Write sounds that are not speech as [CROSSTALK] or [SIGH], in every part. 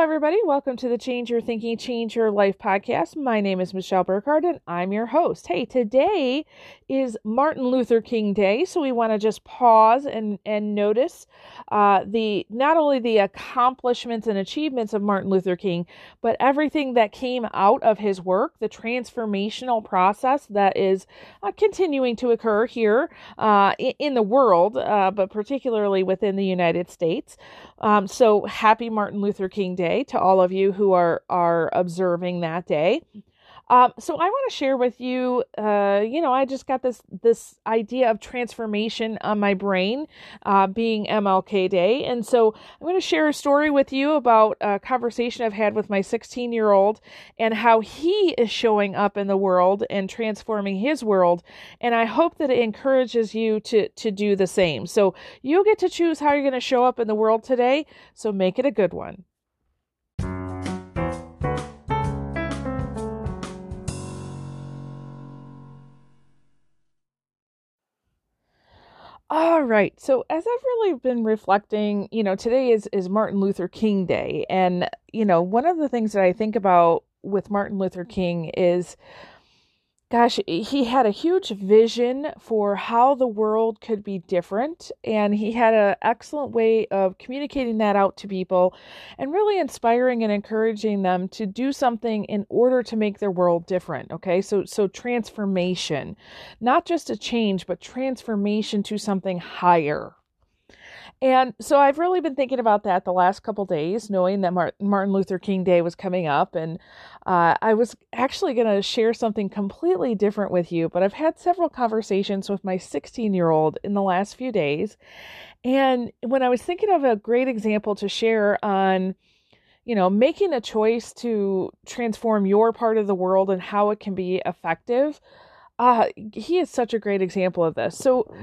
everybody. Welcome to the Change Your Thinking, Change Your Life podcast. My name is Michelle Burkhardt, and I'm your host. Hey, today is Martin Luther King Day, so we want to just pause and and notice uh, the not only the accomplishments and achievements of Martin Luther King, but everything that came out of his work, the transformational process that is uh, continuing to occur here uh, in, in, the world, uh, but particularly within the United States. Um, so happy Martin Luther King Day to all of you who are are observing that day. Um, so I want to share with you, uh, you know, I just got this this idea of transformation on my brain, uh, being MLK Day, and so I'm going to share a story with you about a conversation I've had with my 16 year old and how he is showing up in the world and transforming his world, and I hope that it encourages you to to do the same. So you get to choose how you're going to show up in the world today. So make it a good one. All right. So as I've really been reflecting, you know, today is is Martin Luther King Day and you know, one of the things that I think about with Martin Luther King is gosh, he had a huge vision for how the world could be different. And he had an excellent way of communicating that out to people and really inspiring and encouraging them to do something in order to make their world different. Okay. So, so transformation, not just a change, but transformation to something higher. And so I've really been thinking about that the last couple days, knowing that Martin Luther King Day was coming up. And uh, I was actually going to share something completely different with you, but I've had several conversations with my 16 year old in the last few days. And when I was thinking of a great example to share on, you know, making a choice to transform your part of the world and how it can be effective, uh, he is such a great example of this. So,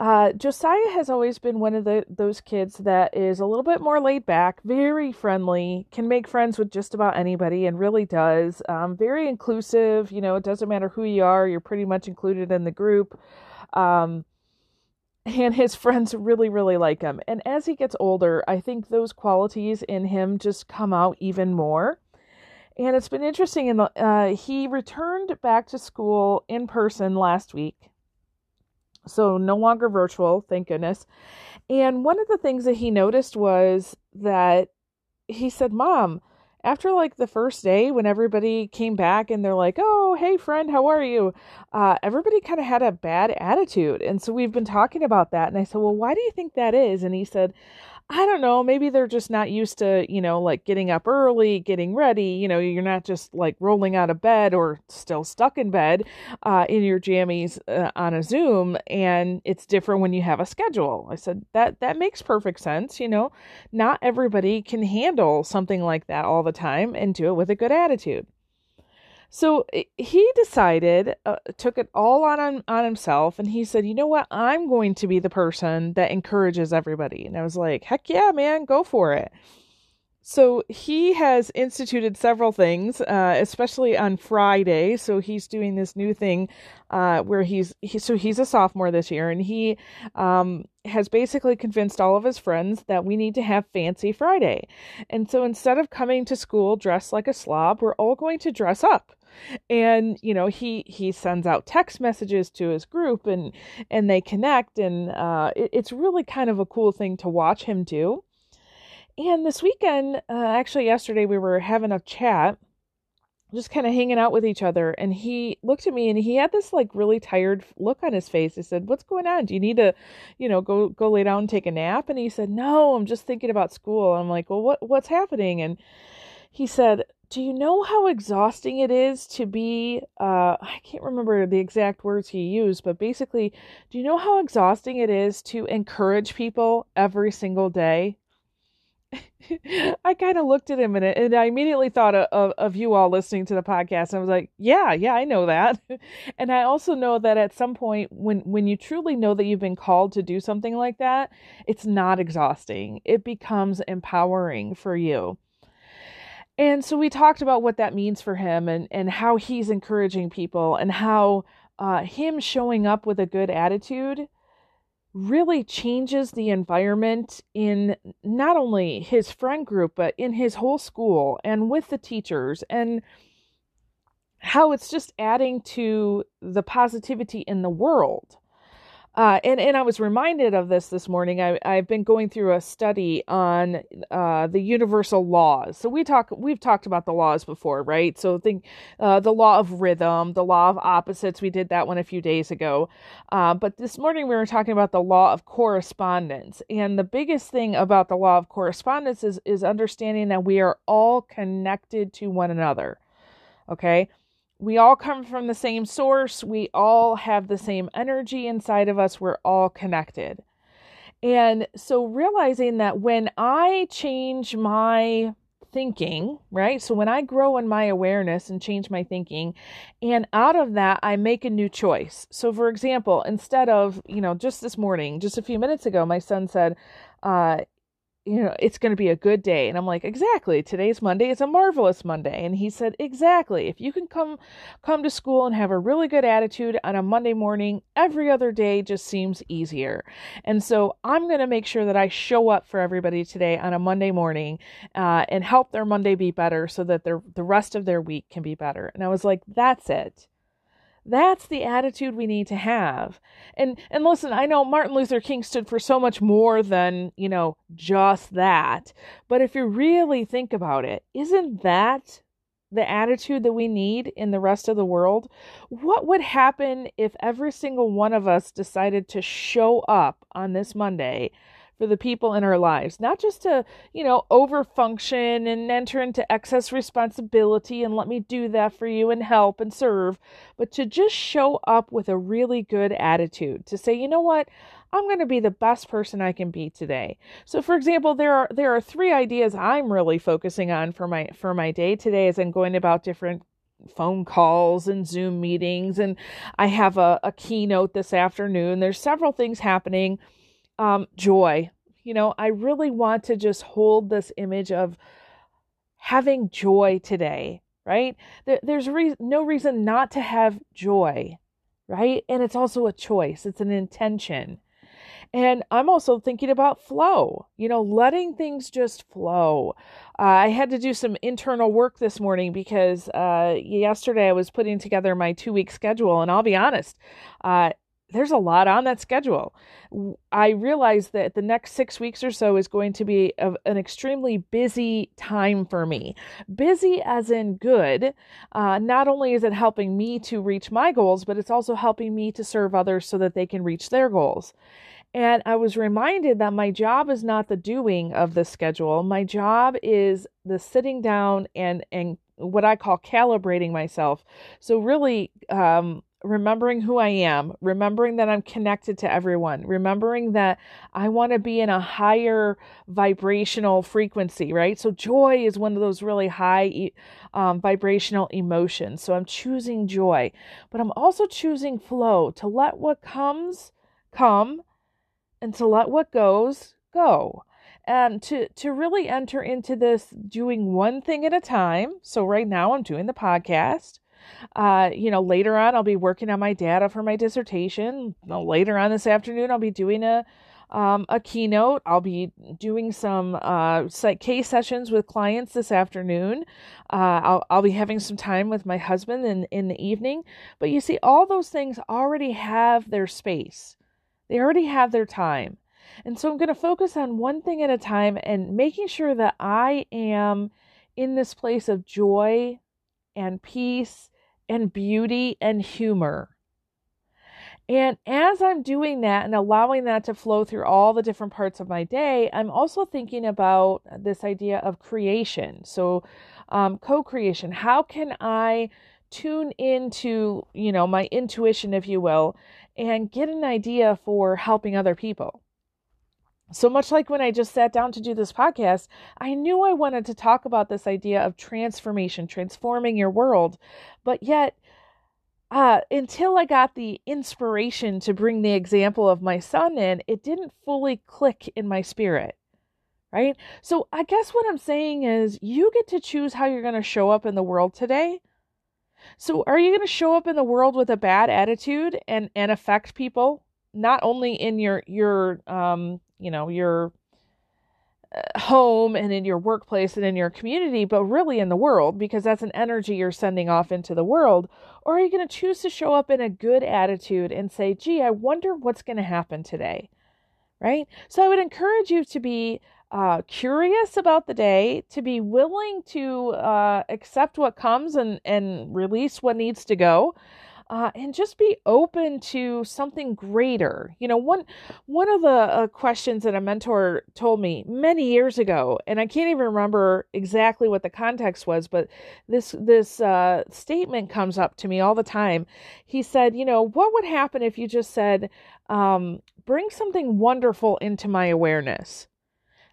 uh, Josiah has always been one of the those kids that is a little bit more laid back, very friendly, can make friends with just about anybody, and really does. Um, very inclusive. You know, it doesn't matter who you are; you're pretty much included in the group. Um, and his [LAUGHS] friends really, really like him. And as he gets older, I think those qualities in him just come out even more. And it's been interesting. In the, uh, he returned back to school in person last week so no longer virtual, thank goodness. And one of the things that he noticed was that he said, Mom, after like the first day when everybody came back and they're like oh hey friend how are you uh, everybody kind of had a bad attitude. And so we've been talking about that. And i said well why do you think that is? And he said I don't know, maybe they're just not used to, you know, like getting up early, getting ready. You know, you're not just like rolling out of bed or still stuck in bed uh, in your jammies uh, on a Zoom, and it's different when you have a schedule. I said that that makes perfect sense. You know, not everybody can handle something like that all the time and do it with a good attitude. So he decided, uh, took it all on on himself, and he said, "You know what? I'm going to be the person that encourages everybody." And I was like, "Heck yeah, man, go for it!" So he has instituted several things, uh, especially on Friday. So he's doing this new thing uh, where he's he, so he's a sophomore this year, and he um, has basically convinced all of his friends that we need to have Fancy Friday. And so instead of coming to school dressed like a slob, we're all going to dress up and you know he he sends out text messages to his group and and they connect and uh, it, it's really kind of a cool thing to watch him do and this weekend uh, actually yesterday we were having a chat just kind of hanging out with each other and he looked at me and he had this like really tired look on his face. I said what's going on? Do you need to you know go go lay down and take a nap? And he said no i'm just thinking about school. I'm like well what what's happening? And he said do you know how exhausting it is to be uh i can't remember the exact words he used but basically do you know how exhausting it is to encourage people every single day [LAUGHS] I kind of looked at him and, and I immediately thought of, of, of, you all listening to the podcast. And I was like, yeah, yeah, I know that. [LAUGHS] and I also know that at some point when, when you truly know that you've been called to do something like that, it's not exhausting. It becomes empowering for you. And so we talked about what that means for him and, and how he's encouraging people and how uh, him showing up with a good attitude really changes the environment in not only his friend group, but in his whole school and with the teachers, and how it's just adding to the positivity in the world. Uh, and and I was reminded of this this morning. I I've been going through a study on uh, the universal laws. So we talk we've talked about the laws before, right? So think uh, the law of rhythm, the law of opposites. We did that one a few days ago. Uh, but this morning we were talking about the law of correspondence. And the biggest thing about the law of correspondence is is understanding that we are all connected to one another. Okay we all come from the same source. We all have the same energy inside of us. We're all connected. And so realizing that when I change my thinking, right? So when I grow in my awareness and change my thinking, and out of that, I make a new choice. So, for example, instead of, you know, just this morning, just a few minutes ago, my son said, uh, you know, it's going to be a good day. And I'm like, exactly. Today's Monday. It's a marvelous Monday. And he said, exactly. If you can come, come to school and have a really good attitude on a Monday morning, every other day just seems easier. And so I'm going to make sure that I show up for everybody today on a Monday morning, uh, and help their Monday be better so that their, the rest of their week can be better. And I was like, that's it. That's the attitude we need to have. And and listen, I know Martin Luther King stood for so much more than, you know, just that. But if you really think about it, isn't that the attitude that we need in the rest of the world? What would happen if every single one of us decided to show up on this Monday for the people in our lives, not just to, you know, overfunction and enter into excess responsibility and let me do that for you and help and serve, but to just show up with a really good attitude to say, you know what? I'm going to be the best person I can be today. So for example, there are there are three ideas I'm really focusing on for my for my day today as I'm going about different phone calls and Zoom meetings and I have a, a keynote this afternoon. There's several things happening um, joy. You know, I really want to just hold this image of having joy today, right? There, there's re- no reason not to have joy, right? And it's also a choice, it's an intention. And I'm also thinking about flow, you know, letting things just flow. Uh, I had to do some internal work this morning because uh, yesterday I was putting together my two week schedule. And I'll be honest, uh, there's a lot on that schedule. I realize that the next six weeks or so is going to be a, an extremely busy time for me. Busy as in good. Uh, not only is it helping me to reach my goals, but it's also helping me to serve others so that they can reach their goals. And I was reminded that my job is not the doing of the schedule. My job is the sitting down and, and what I call calibrating myself. So, really, um, remembering who I am, remembering that I'm connected to everyone, remembering that I want to be in a higher vibrational frequency, right? So, joy is one of those really high um, vibrational emotions. So, I'm choosing joy, but I'm also choosing flow to let what comes come and to let what goes go. And to, to really enter into this doing one thing at a time. So, right now, I'm doing the podcast uh, you know, later on, I'll be working on my data for my dissertation. Later on this afternoon, I'll be doing a um, a keynote. I'll be doing some uh, case sessions with clients this afternoon. Uh, I'll, I'll be having some time with my husband in, in the evening. But you see, all those things already have their space, they already have their time. And so I'm going to focus on one thing at a time and making sure that I am in this place of joy and peace and beauty and humor. And as I'm doing that and allowing that to flow through all the different parts of my day, I'm also thinking about this idea of creation. So, um, co creation. How can I tune into, you know, my intuition, if you will, and get an idea for helping other people? So much like when I just sat down to do this podcast, I knew I wanted to talk about this idea of transformation, transforming your world. But yet, uh, until I got the inspiration to bring the example of my son in, it didn't fully click in my spirit. Right? So I guess what I'm saying is you get to choose how you're going to show up in the world today. So are you going to show up in the world with a bad attitude and, and affect people not only in your your um you know your uh, home and in your workplace and in your community, but really in the world, because that's an energy you're sending off into the world? Or are you going to choose to show up in a good attitude and say, gee, I wonder what's going to happen today? Right? So I would encourage you to be uh, curious about the day, to be willing to uh, accept what comes and, and release what needs to go, uh, and just be open to something greater. You know, one one of the uh, questions that a mentor told me many years ago, and I can't even remember exactly what the context was, but this this uh, statement comes up to me all the time. He said, "You know, what would happen if you just said, um, bring something wonderful into my awareness?"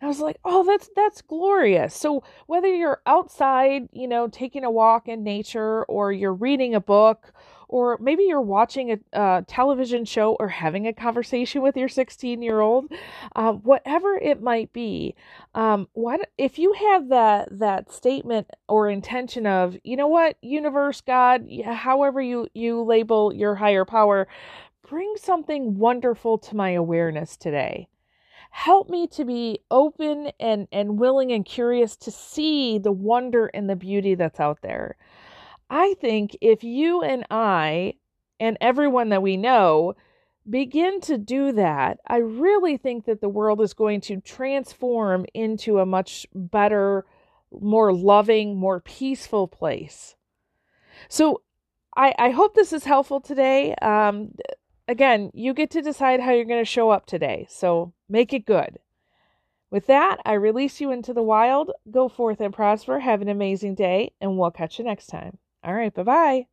I was like, "Oh, that's that's glorious." So whether you're outside, you know, taking a walk in nature or you're reading a book or maybe you're watching a, a television show or having a conversation with your 16 year old, uh, whatever it might be. Um, if you have that that statement or intention of, you know what, universe, God, however you you label your higher power, bring something wonderful to my awareness today help me to be open and and willing and curious to see the wonder and the beauty that's out there I think if you and I and everyone that we know begin to do that, I really think that the world is going to transform into a much better, more loving, more peaceful place. So I, I hope this is helpful today. Um, again, you get to decide how you're going to show up today. So make it good. With that, I release you into the wild. Go forth and prosper. Have an amazing day, and we'll catch you next time. All right. Bye bye.